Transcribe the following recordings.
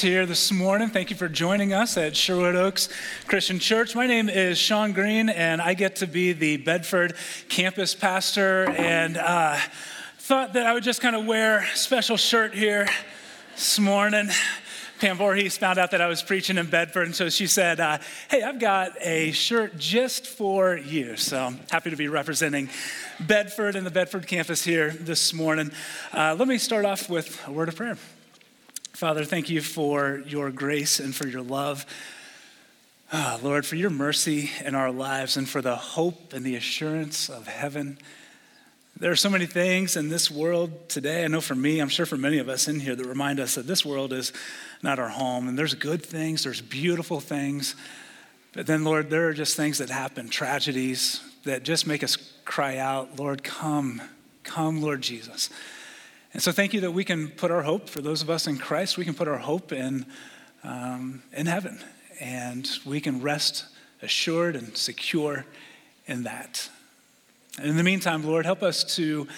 here this morning. Thank you for joining us at Sherwood Oaks Christian Church. My name is Sean Green, and I get to be the Bedford campus pastor. And uh, thought that I would just kind of wear a special shirt here this morning. Pam Voorhees found out that I was preaching in Bedford, and so she said, uh, Hey, I've got a shirt just for you. So happy to be representing Bedford and the Bedford campus here this morning. Uh, let me start off with a word of prayer. Father, thank you for your grace and for your love. Oh, Lord, for your mercy in our lives and for the hope and the assurance of heaven. There are so many things in this world today. I know for me, I'm sure for many of us in here, that remind us that this world is not our home. And there's good things, there's beautiful things. But then, Lord, there are just things that happen, tragedies that just make us cry out, Lord, come, come, Lord Jesus. And so thank you that we can put our hope, for those of us in Christ, we can put our hope in, um, in heaven. And we can rest assured and secure in that. And in the meantime, Lord, help us to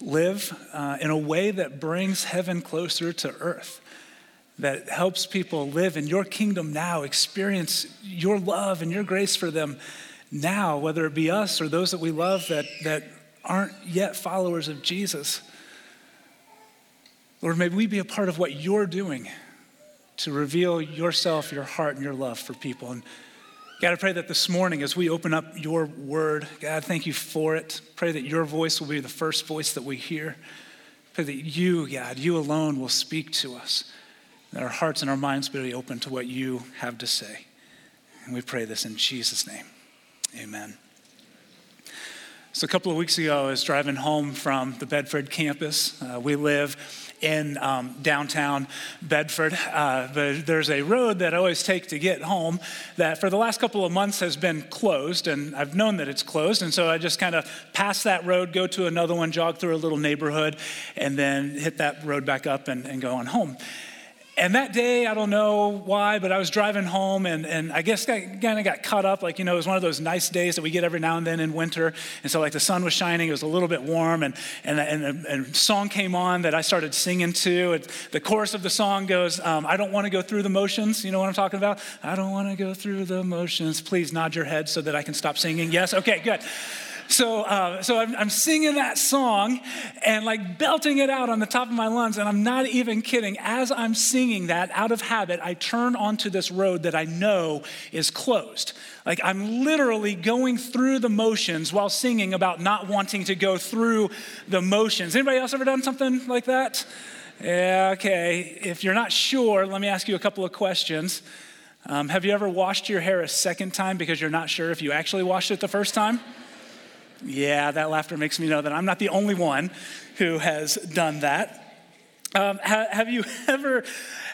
live uh, in a way that brings heaven closer to earth, that helps people live in your kingdom now, experience your love and your grace for them now, whether it be us or those that we love that, that aren't yet followers of Jesus. Lord, may we be a part of what you're doing to reveal yourself, your heart, and your love for people. And God, I pray that this morning as we open up your word, God, thank you for it. Pray that your voice will be the first voice that we hear. Pray that you, God, you alone will speak to us. That our hearts and our minds be open to what you have to say. And we pray this in Jesus' name. Amen. So, a couple of weeks ago, I was driving home from the Bedford campus. Uh, we live in um, downtown Bedford. Uh, but there's a road that I always take to get home that for the last couple of months has been closed, and I've known that it's closed. And so I just kind of pass that road, go to another one, jog through a little neighborhood, and then hit that road back up and, and go on home. And that day, I don't know why, but I was driving home and, and I guess I kind of got caught up. Like, you know, it was one of those nice days that we get every now and then in winter. And so, like, the sun was shining, it was a little bit warm, and, and, and, and a song came on that I started singing to. It, the chorus of the song goes, um, I don't want to go through the motions. You know what I'm talking about? I don't want to go through the motions. Please nod your head so that I can stop singing. Yes? Okay, good. So, uh, so I'm, I'm, singing that song and like belting it out on the top of my lungs. And I'm not even kidding. As I'm singing that out of habit, I turn onto this road that I know is closed. Like I'm literally going through the motions while singing about not wanting to go through the motions. Anybody else ever done something like that? Yeah, okay. If you're not sure, let me ask you a couple of questions. Um, have you ever washed your hair a second time because you're not sure if you actually washed it the first time? Yeah, that laughter makes me know that I'm not the only one who has done that. Um, ha- have you ever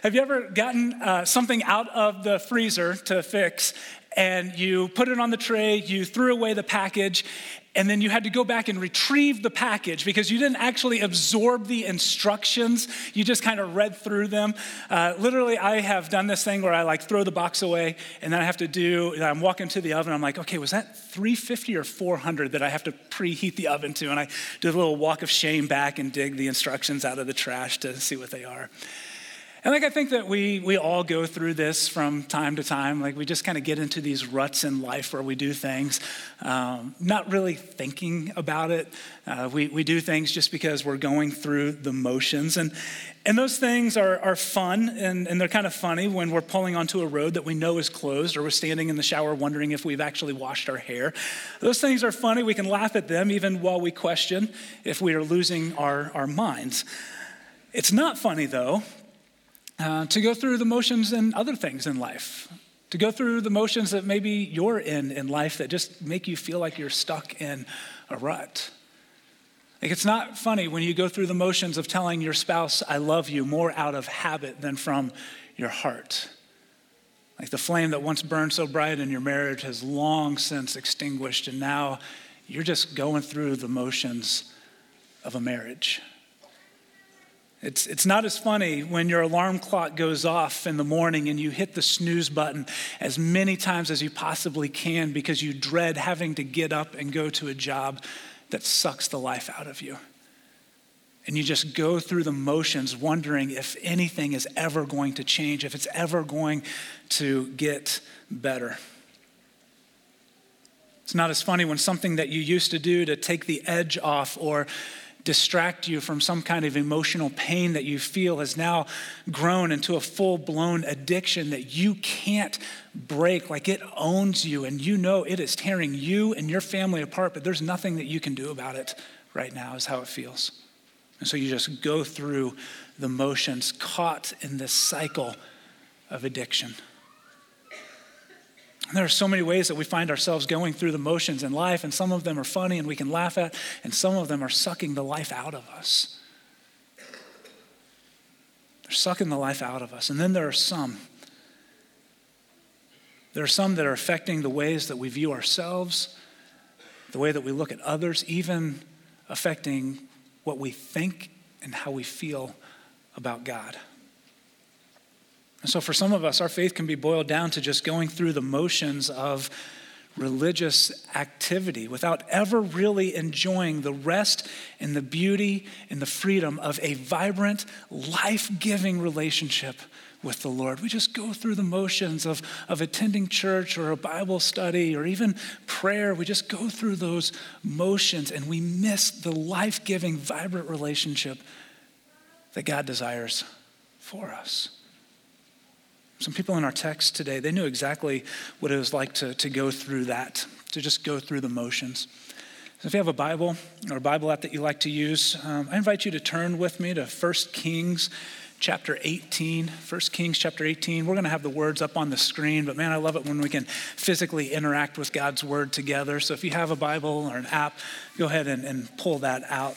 have you ever gotten uh, something out of the freezer to fix and you put it on the tray, you threw away the package, and then you had to go back and retrieve the package because you didn't actually absorb the instructions. You just kind of read through them. Uh, literally, I have done this thing where I like throw the box away and then I have to do, I'm walking to the oven. I'm like, okay, was that 350 or 400 that I have to preheat the oven to? And I do a little walk of shame back and dig the instructions out of the trash to see what they are. And like I think that we we all go through this from time to time. Like we just kind of get into these ruts in life where we do things, um, not really thinking about it. Uh, we we do things just because we're going through the motions, and and those things are are fun and and they're kind of funny when we're pulling onto a road that we know is closed, or we're standing in the shower wondering if we've actually washed our hair. Those things are funny. We can laugh at them even while we question if we are losing our our minds. It's not funny though uh, to go through the motions and other things in life, to go through the motions that maybe you're in in life that just make you feel like you're stuck in a rut. Like it's not funny when you go through the motions of telling your spouse, I love you, more out of habit than from your heart. Like the flame that once burned so bright in your marriage has long since extinguished, and now you're just going through the motions of a marriage. It's, it's not as funny when your alarm clock goes off in the morning and you hit the snooze button as many times as you possibly can because you dread having to get up and go to a job that sucks the life out of you. and you just go through the motions wondering if anything is ever going to change, if it's ever going to get better. It's not as funny when something that you used to do to take the edge off or distract you from some kind of emotional pain that you feel has now grown into a full blown addiction that you can't break. Like it owns you, and you know it is tearing you and your family apart, but there's nothing that you can do about it right now, is how it feels. And so you just go through the motions, caught in this cycle of addiction. There are so many ways that we find ourselves going through the motions in life, and some of them are funny and we can laugh at, and some of them are sucking the life out of us. They're sucking the life out of us. And then there are some. There are some that are affecting the ways that we view ourselves, the way that we look at others, even affecting what we think and how we feel about God. And so, for some of us, our faith can be boiled down to just going through the motions of religious activity without ever really enjoying the rest and the beauty and the freedom of a vibrant, life giving relationship with the Lord. We just go through the motions of, of attending church or a Bible study or even prayer. We just go through those motions and we miss the life giving, vibrant relationship that God desires for us. Some people in our text today, they knew exactly what it was like to, to go through that, to just go through the motions. So if you have a Bible or a Bible app that you like to use, um, I invite you to turn with me to 1 Kings chapter 18. 1 Kings chapter 18. We're going to have the words up on the screen, but man, I love it when we can physically interact with God's word together. So if you have a Bible or an app, go ahead and, and pull that out.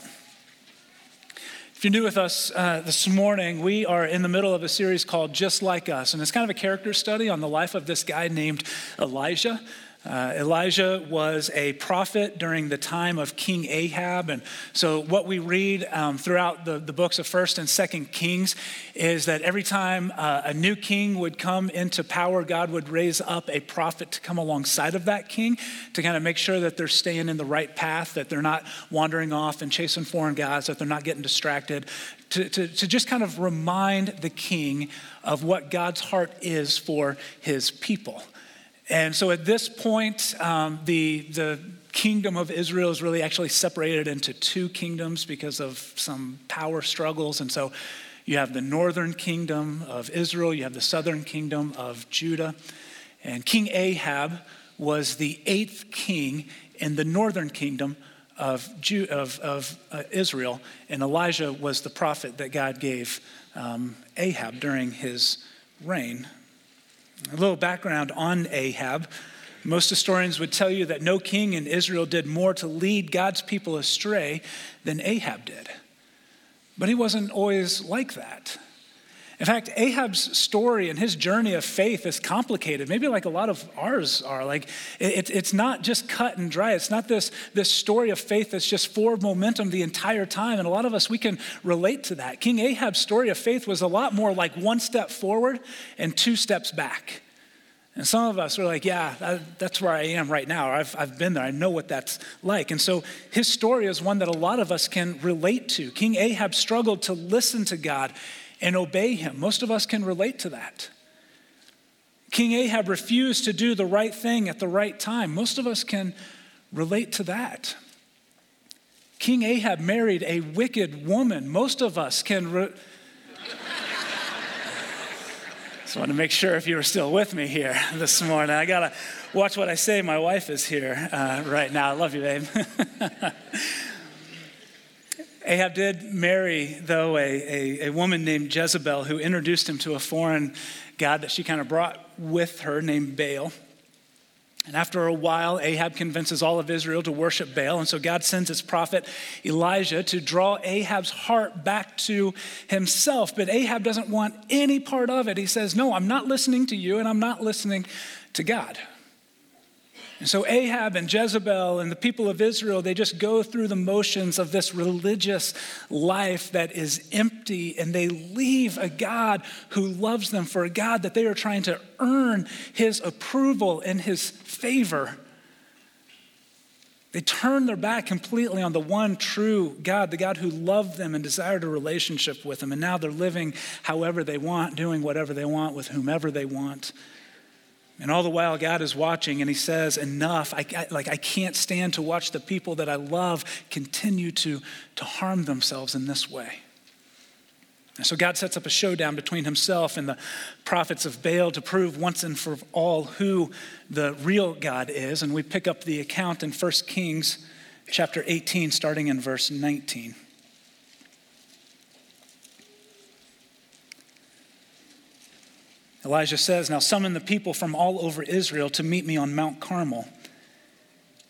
If you're new with us uh, this morning, we are in the middle of a series called Just Like Us, and it's kind of a character study on the life of this guy named Elijah. Uh, Elijah was a prophet during the time of King Ahab. And so, what we read um, throughout the, the books of 1st and 2nd Kings is that every time uh, a new king would come into power, God would raise up a prophet to come alongside of that king to kind of make sure that they're staying in the right path, that they're not wandering off and chasing foreign gods, that they're not getting distracted, to, to, to just kind of remind the king of what God's heart is for his people. And so at this point, um, the, the kingdom of Israel is really actually separated into two kingdoms because of some power struggles. And so you have the northern kingdom of Israel, you have the southern kingdom of Judah. And King Ahab was the eighth king in the northern kingdom of, of, of uh, Israel. And Elijah was the prophet that God gave um, Ahab during his reign. A little background on Ahab. Most historians would tell you that no king in Israel did more to lead God's people astray than Ahab did. But he wasn't always like that. In fact, Ahab's story and his journey of faith is complicated, maybe like a lot of ours are. Like, it, it's not just cut and dry. It's not this, this story of faith that's just forward momentum the entire time. And a lot of us, we can relate to that. King Ahab's story of faith was a lot more like one step forward and two steps back. And some of us are like, yeah, that's where I am right now. I've, I've been there. I know what that's like. And so his story is one that a lot of us can relate to. King Ahab struggled to listen to God and obey him. Most of us can relate to that. King Ahab refused to do the right thing at the right time. Most of us can relate to that. King Ahab married a wicked woman. Most of us can. Re- Just want to make sure if you were still with me here this morning. I got to watch what I say. My wife is here uh, right now. I love you, babe. Ahab did marry, though, a, a, a, woman named Jezebel who introduced him to a foreign god that she kind of brought with her named Baal. And after a while, Ahab convinces all of Israel to worship Baal. And so God sends his prophet Elijah to draw Ahab's heart back to himself. But Ahab doesn't want any part of it. He says, No, I'm not listening to you, and I'm not listening to God. And so Ahab and Jezebel and the people of Israel, they just go through the motions of this religious life that is empty, and they leave a God who loves them for a God that they are trying to earn his approval and his favor. They turn their back completely on the one true God, the God who loved them and desired a relationship with them. And now they're living however they want, doing whatever they want with whomever they want. And all the while, God is watching and He says, Enough. I, I, like, I can't stand to watch the people that I love continue to, to harm themselves in this way. And so God sets up a showdown between himself and the prophets of Baal to prove once and for all who the real God is. And we pick up the account in 1 Kings chapter 18, starting in verse 19. Elijah says, Now summon the people from all over Israel to meet me on Mount Carmel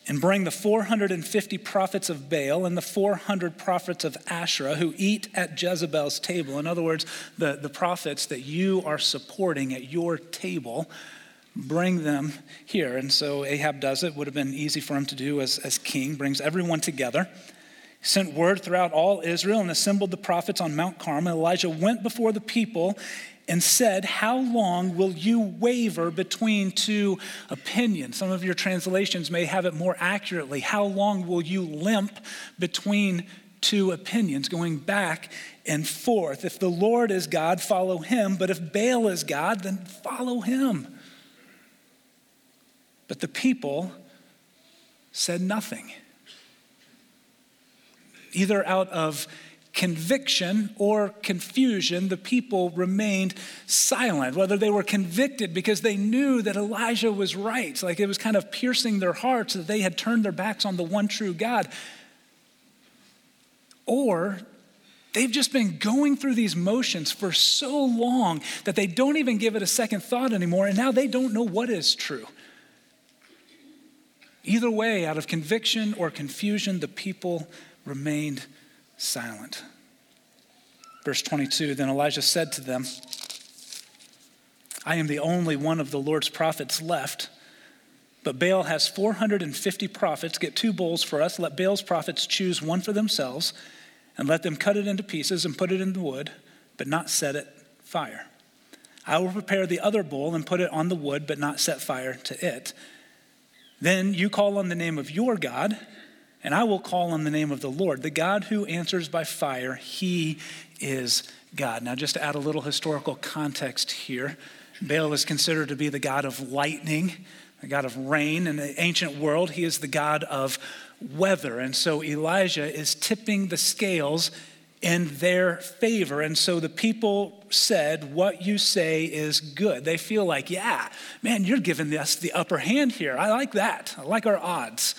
and bring the 450 prophets of Baal and the 400 prophets of Asherah who eat at Jezebel's table. In other words, the, the prophets that you are supporting at your table, bring them here. And so Ahab does it, would have been easy for him to do as, as king, brings everyone together. Sent word throughout all Israel and assembled the prophets on Mount Carmel. Elijah went before the people and said, How long will you waver between two opinions? Some of your translations may have it more accurately. How long will you limp between two opinions, going back and forth? If the Lord is God, follow him, but if Baal is God, then follow him. But the people said nothing, either out of conviction or confusion, the people remained silent. Whether they were convicted because they knew that Elijah was right, like it was kind of piercing their hearts that they had turned their backs on the one true God, or they've just been going through these motions for so long that they don't even give it a second thought anymore, and now they don't know what is true. Either way, out of conviction or confusion, the people remained silent. Verse 22 Then Elijah said to them, I am the only one of the Lord's prophets left. But Baal has 450 prophets. Get two bowls for us. Let Baal's prophets choose one for themselves, and let them cut it into pieces and put it in the wood, but not set it fire. I will prepare the other bowl and put it on the wood, but not set fire to it. Then you call on the name of your God and I will call on the name of the Lord, the God who answers by fire. He is God. Now, just to add a little historical context here, Baal is considered to be the God of lightning, the God of rain. In the ancient world, he is the God of weather. And so Elijah is tipping the scales in their favor. And so the people said, What you say is good. They feel like, Yeah, man, you're giving us the upper hand here. I like that. I like our odds.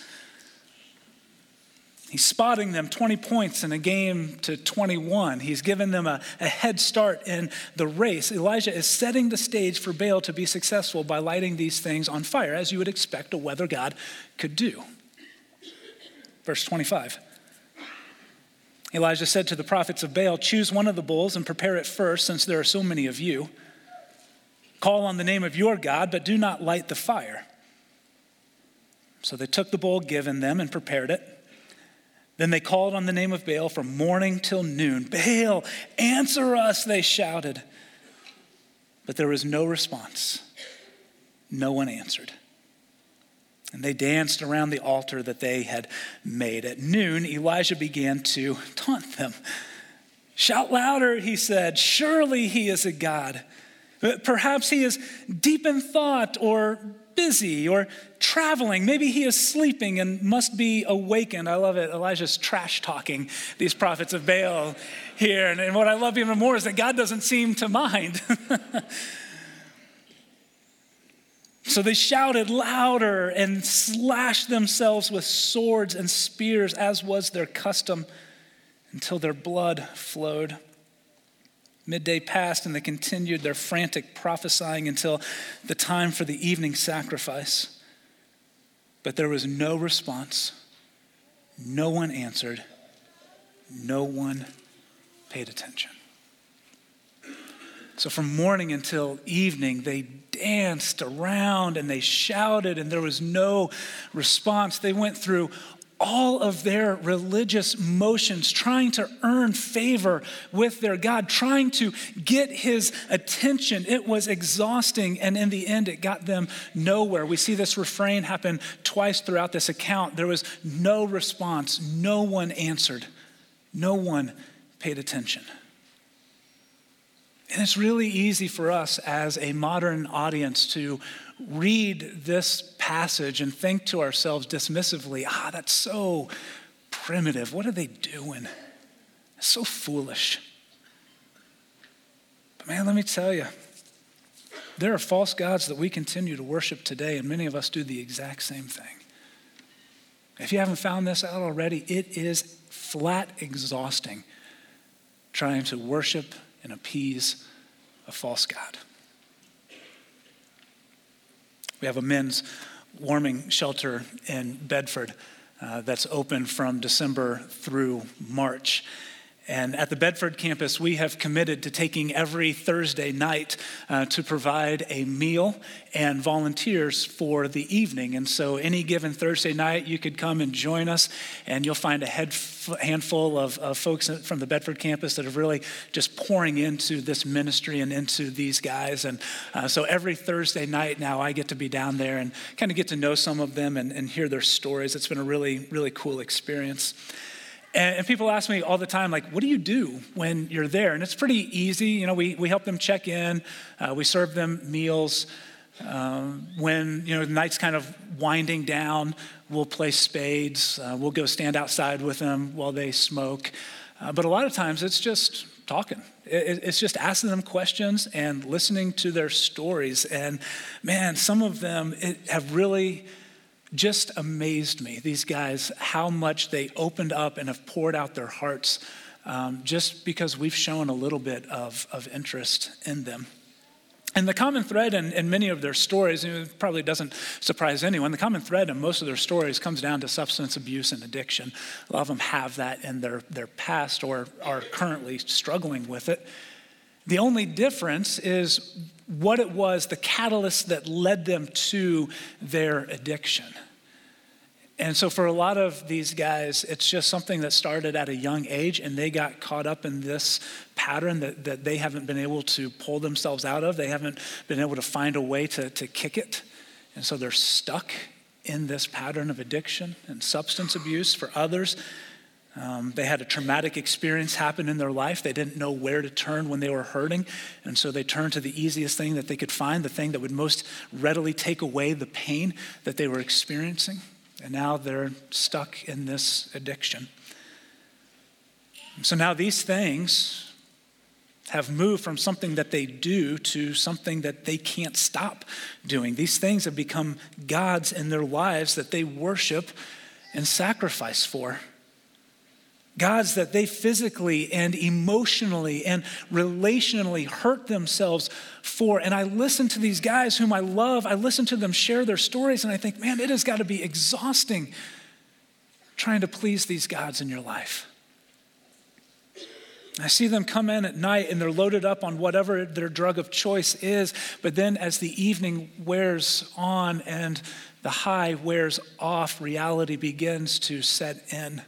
He's spotting them 20 points in a game to 21. He's given them a, a, head start in the race. Elijah is setting the stage for Baal to be successful by lighting these things on fire, as you would expect a weather god could do. Verse 25. Elijah said to the prophets of Baal, Choose one of the bulls and prepare it first, since there are so many of you. Call on the name of your God, but do not light the fire. So they took the bull given them and prepared it. Then they called on the name of Baal from morning till noon. Baal, answer us, they shouted. But there was no response. No one answered. And they danced around the altar that they had made. At noon, Elijah began to taunt them. Shout louder, he said. Surely he is a God. Perhaps he is deep in thought or busy or traveling. Maybe he is sleeping and must be awakened. I love it. Elijah's trash talking these prophets of Baal here. And, and what I love even more is that God doesn't seem to mind. so they shouted louder and slashed themselves with swords and spears, as was their custom, until their blood flowed. Midday passed, and they continued their frantic prophesying until the time for the evening sacrifice. But there was no response. No one answered. No one paid attention. So, from morning until evening, they danced around and they shouted, and there was no response. They went through all of their religious motions, trying to earn favor with their God, trying to get his attention. It was exhausting, and in the end, it got them nowhere. We see this refrain happen twice throughout this account. There was no response, no one answered, no one paid attention. And it's really easy for us as a modern audience to read this passage and think to ourselves dismissively, ah, that's so primitive. What are they doing? It's so foolish. But man, let me tell you, there are false gods that we continue to worship today, and many of us do the exact same thing. If you haven't found this out already, it is flat exhausting trying to worship and appease a false God. We have a men's warming shelter in Bedford uh, that's open from December through March. And at the Bedford campus, we have committed to taking every Thursday night uh, to provide a meal and volunteers for the evening. And so, any given Thursday night, you could come and join us, and you'll find a handful of, of folks from the Bedford campus that are really just pouring into this ministry and into these guys. And uh, so, every Thursday night now, I get to be down there and kind of get to know some of them and, and hear their stories. It's been a really, really cool experience. And, people ask me all the time, like, what do you do when you're there? And it's pretty easy. You know, we, we help them check in, uh, we serve them meals. Um, when you know the night's kind of winding down, we'll play spades. Uh, we'll go stand outside with them while they smoke. Uh, but a lot of times, it's just talking. It, it's just asking them questions and listening to their stories. And man, some of them have really just amazed me, these guys, how much they opened up and have poured out their hearts um, just because we've shown a little bit of, of interest in them. And the common thread in, in, many of their stories, it probably doesn't surprise anyone, the common thread in most of their stories comes down to substance abuse and addiction. A lot of them have that in their, their past or are currently struggling with it. The only difference is what it was, the catalyst that led them to their addiction. And so, for a lot of these guys, it's just something that started at a young age, and they got caught up in this pattern that, that they haven't been able to pull themselves out of. They haven't been able to find a way to, to kick it. And so, they're stuck in this pattern of addiction and substance abuse. For others, um, they had a traumatic experience happen in their life. They didn't know where to turn when they were hurting. And so they turned to the easiest thing that they could find, the thing that would most readily take away the pain that they were experiencing. And now they're stuck in this addiction. So now these things have moved from something that they do to something that they can't stop doing. These things have become gods in their lives that they worship and sacrifice for gods that they physically and emotionally and relationally hurt themselves for. And I listen to these guys whom I love, I listen to them share their stories, and I think, man, it has got to be exhausting trying to please these gods in your life. I see them come in at night and they're loaded up on whatever their drug of choice is, but then as the evening wears on and the high wears off, reality begins to set in.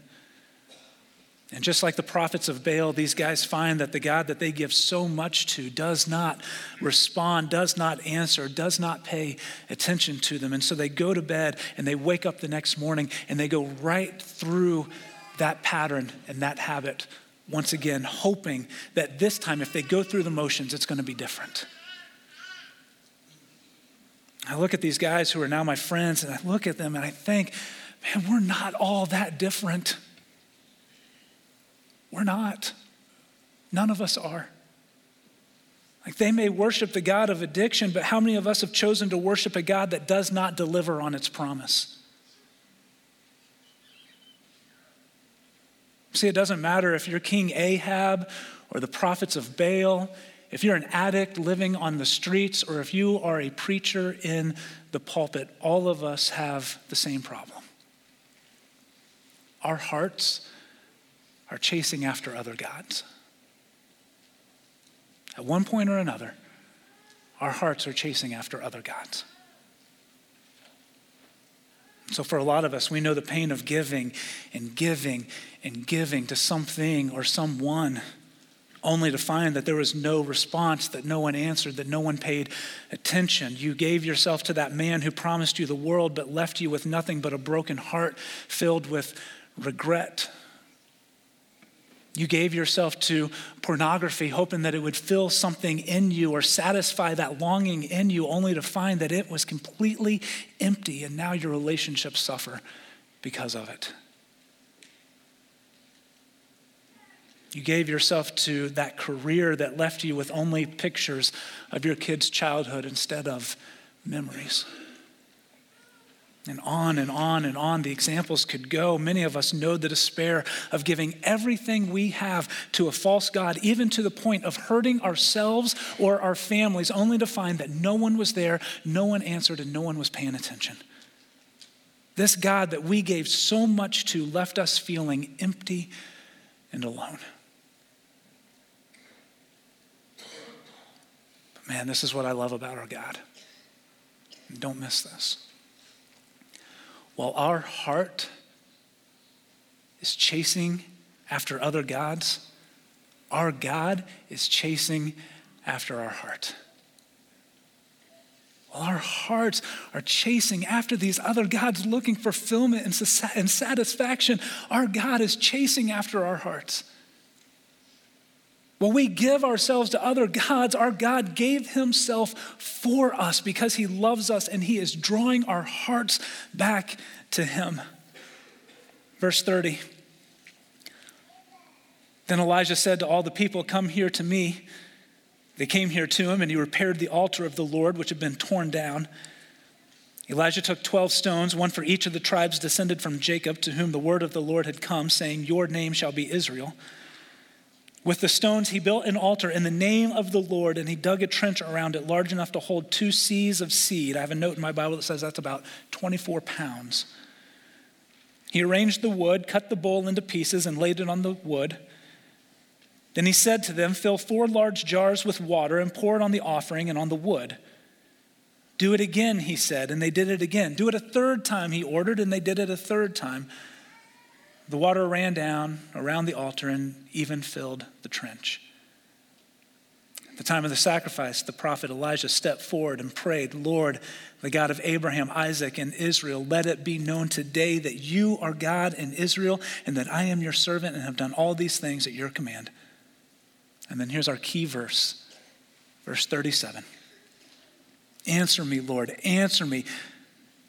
And just like the prophets of Baal, these guys find that the God that they give so much to does not respond, does not answer, does not pay attention to them. And so they go to bed and they wake up the next morning and they go right through that pattern and that habit once again, hoping that this time, if they go through the motions, it's going to be different. I look at these guys who are now my friends and I look at them and I think, man, we're not all that different. We're not. None of us are. Like they may worship the God of addiction, but how many of us have chosen to worship a God that does not deliver on its promise? See, it doesn't matter if you're King Ahab or the prophets of Baal, if you're an addict living on the streets, or if you are a preacher in the pulpit, all of us have the same problem. Our hearts are chasing after other gods. At one point or another, our hearts are chasing after other gods. So, for a lot of us, we know the pain of giving and giving and giving to something or someone, only to find that there was no response, that no one answered, that no one paid attention. You gave yourself to that man who promised you the world but left you with nothing but a broken heart filled with regret. You gave yourself to pornography, hoping that it would fill something in you or satisfy that longing in you, only to find that it was completely empty, and now your relationships suffer because of it. You gave yourself to that career that left you with only pictures of your kid's childhood instead of memories. And on and on and on the examples could go. Many of us know the despair of giving everything we have to a false God, even to the point of hurting ourselves or our families, only to find that no one was there, no one answered, and no one was paying attention. This God that we gave so much to left us feeling empty and alone. But man, this is what I love about our God. Don't miss this. While our heart is chasing after other gods, our God is chasing after our heart. While our hearts are chasing after these other gods, looking for fulfillment and satisfaction, our God is chasing after our hearts. When we give ourselves to other gods, our God gave himself for us because he loves us and he is drawing our hearts back to him. Verse 30. Then Elijah said to all the people, Come here to me. They came here to him, and he repaired the altar of the Lord, which had been torn down. Elijah took 12 stones, one for each of the tribes descended from Jacob, to whom the word of the Lord had come, saying, Your name shall be Israel. With the stones, he built an altar in the name of the Lord, and he dug a trench around it large enough to hold two seas of seed. I have a note in my Bible that says that's about 24 pounds. He arranged the wood, cut the bowl into pieces, and laid it on the wood. Then he said to them, Fill four large jars with water and pour it on the offering and on the wood. Do it again, he said, and they did it again. Do it a third time, he ordered, and they did it a third time. The water ran down around the altar and even filled the trench. At the time of the sacrifice, the prophet Elijah stepped forward and prayed, Lord, the God of Abraham, Isaac, and Israel, let it be known today that you are God in Israel and that I am your servant and have done all these things at your command. And then here's our key verse, verse 37. Answer me, Lord, answer me,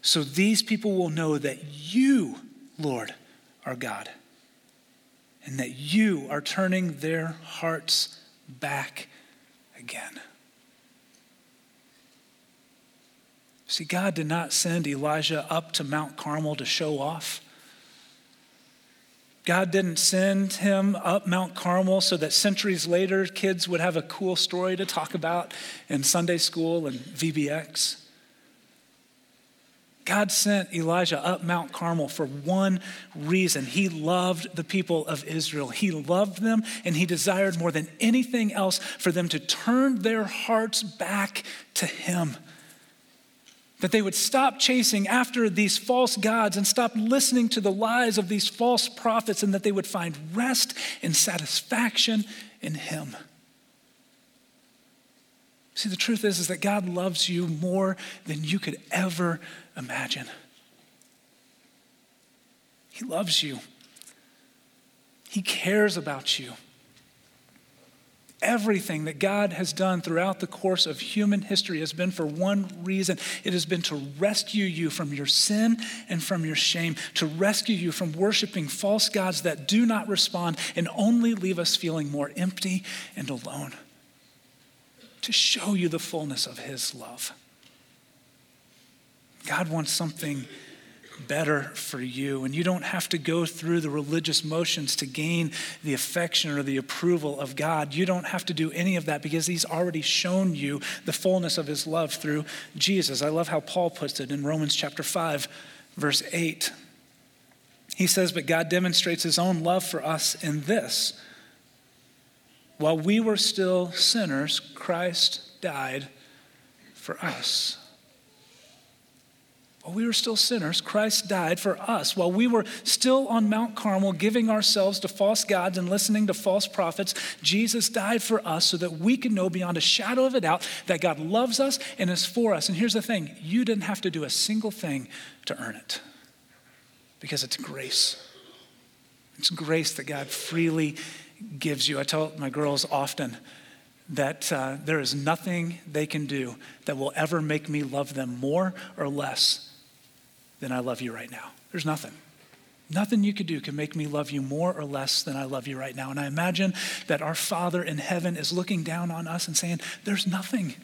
so these people will know that you, Lord, our God, and that you are turning their hearts back again. See, God did not send Elijah up to Mount Carmel to show off. God didn't send him up Mount Carmel so that centuries later kids would have a cool story to talk about in Sunday school and VBS. God sent Elijah up Mount Carmel for one reason. He loved the people of Israel. He loved them, and he desired more than anything else for them to turn their hearts back to him. That they would stop chasing after these false gods and stop listening to the lies of these false prophets, and that they would find rest and satisfaction in him. See, the truth is, is that God loves you more than you could ever imagine. He loves you. He cares about you. Everything that God has done throughout the course of human history has been for one reason. It has been to rescue you from your sin and from your shame, to rescue you from worshiping false gods that do not respond and only leave us feeling more empty and alone to show you the fullness of His love. God wants something better for you, and you don't have to go through the religious motions to gain the affection or the approval of God. You don't have to do any of that because He's already shown you the fullness of His love through Jesus. I love how Paul puts it in Romans chapter 5, verse 8. He says, But God demonstrates His own love for us in this while we were still sinners, Christ died for us. While we were still sinners, Christ died for us. While we were still on Mount Carmel, giving ourselves to false gods and listening to false prophets, Jesus died for us so that we can know beyond a shadow of a doubt that God loves us and is for us. And here's the thing you didn't have to do a single thing to earn it because it's grace. It's grace that God freely gives you. I tell my girls often, that uh, there is nothing they can do that will ever make me love them more or less than I love you right now. There's nothing. Nothing you could do can make me love you more or less than I love you right now. And I imagine that our Father in heaven is looking down on us and saying, There's nothing.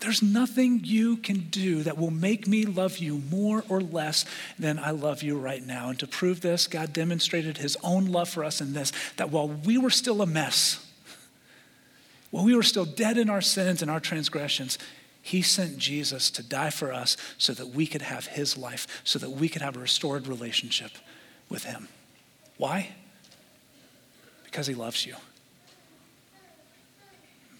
There's nothing you can do that will make me love you more or less than I love you right now. And to prove this, God demonstrated his own love for us in this that while we were still a mess, while we were still dead in our sins and our transgressions, he sent Jesus to die for us so that we could have his life, so that we could have a restored relationship with him. Why? Because he loves you.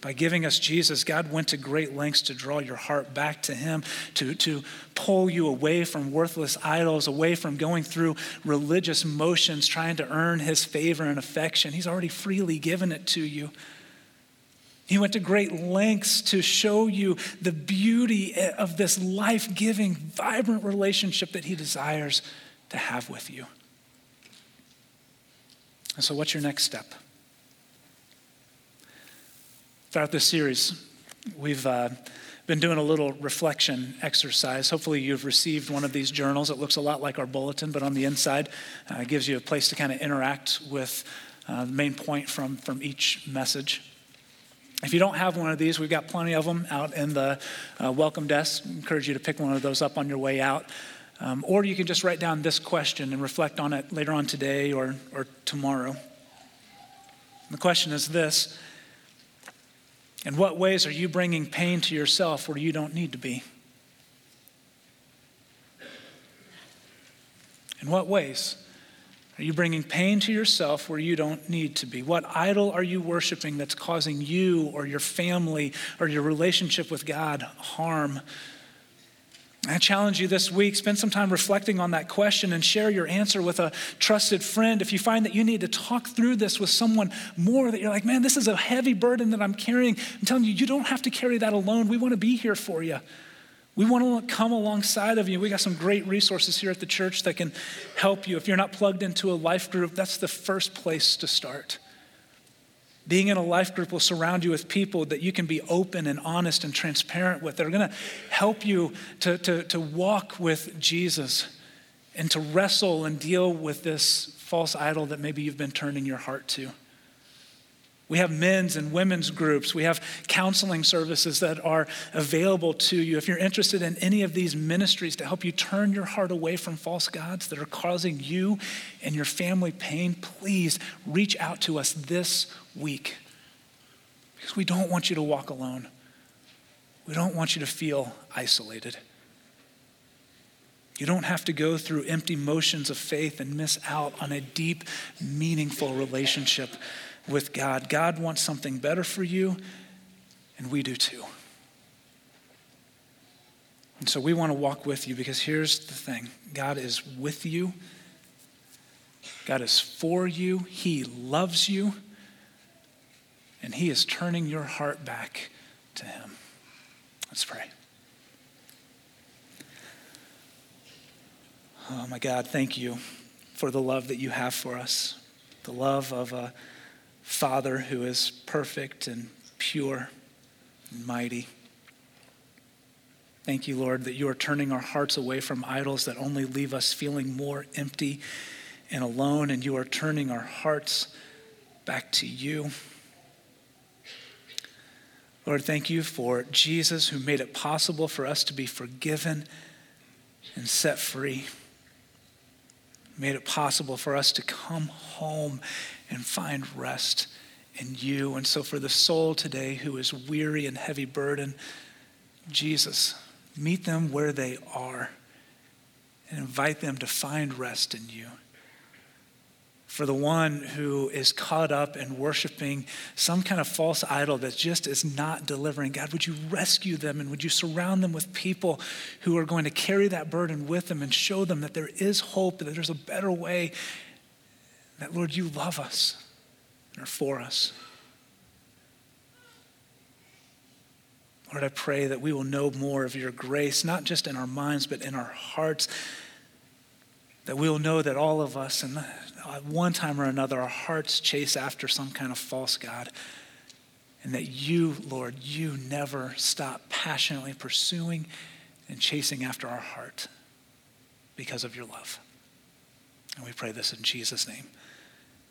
By giving us Jesus, God went to great lengths to draw your heart back to Him, to, to pull you away from worthless idols, away from going through religious motions, trying to earn His favor and affection. He's already freely given it to you. He went to great lengths to show you the beauty of this life giving, vibrant relationship that He desires to have with you. And so, what's your next step? Throughout this series, we've uh, been doing a little reflection exercise. Hopefully, you've received one of these journals. It looks a lot like our bulletin, but on the inside, uh, gives you a place to kind of interact with uh, the main point from, from each message. If you don't have one of these, we've got plenty of them out in the uh, welcome desk. I encourage you to pick one of those up on your way out. Um, or you can just write down this question and reflect on it later on today or, or tomorrow. The question is this In what ways are you bringing pain to yourself where you don't need to be? In what ways are you bringing pain to yourself where you don't need to be? What idol are you worshiping that's causing you or your family or your relationship with God harm? I challenge you this week, spend some time reflecting on that question and share your answer with a trusted friend. If you find that you need to talk through this with someone more, that you're like, man, this is a heavy burden that I'm carrying, I'm telling you, you don't have to carry that alone. We want to be here for you. We want to come alongside of you. We got some great resources here at the church that can help you. If you're not plugged into a life group, that's the first place to start. Being in a life group will surround you with people that you can be open and honest and transparent with. That are going to help you to, to, to walk with Jesus and to wrestle and deal with this false idol that maybe you've been turning your heart to. We have men's and women's groups. We have counseling services that are available to you. If you're interested in any of these ministries to help you turn your heart away from false gods that are causing you and your family pain, please reach out to us this week. Because we don't want you to walk alone. We don't want you to feel isolated. You don't have to go through empty motions of faith and miss out on a deep, meaningful relationship with God. God wants something better for you, and we do too. And so we want to walk with you because here's the thing God is with you, God is for you, He loves you, and He is turning your heart back to Him. Let's pray. Oh, my God, thank you for the love that you have for us, the love of a Father who is perfect and pure and mighty. Thank you, Lord, that you are turning our hearts away from idols that only leave us feeling more empty and alone, and you are turning our hearts back to you. Lord, thank you for Jesus who made it possible for us to be forgiven and set free. Made it possible for us to come home and find rest in you. And so, for the soul today who is weary and heavy burden, Jesus, meet them where they are and invite them to find rest in you. for the one who is caught up in worshiping some kind of false idol that just is not delivering. God, would you rescue them and would you surround them with people who are going to carry that burden with them and show them that there is hope, that there's a better way, that, Lord, you love us and are for us. Lord, I pray that we will know more of your grace, not just in our minds, but in our hearts. That we will know that all of us, and at one time or another, our hearts chase after some kind of false God. And that you, Lord, you never stop passionately pursuing and chasing after our heart because of your love. And we pray this in Jesus' name.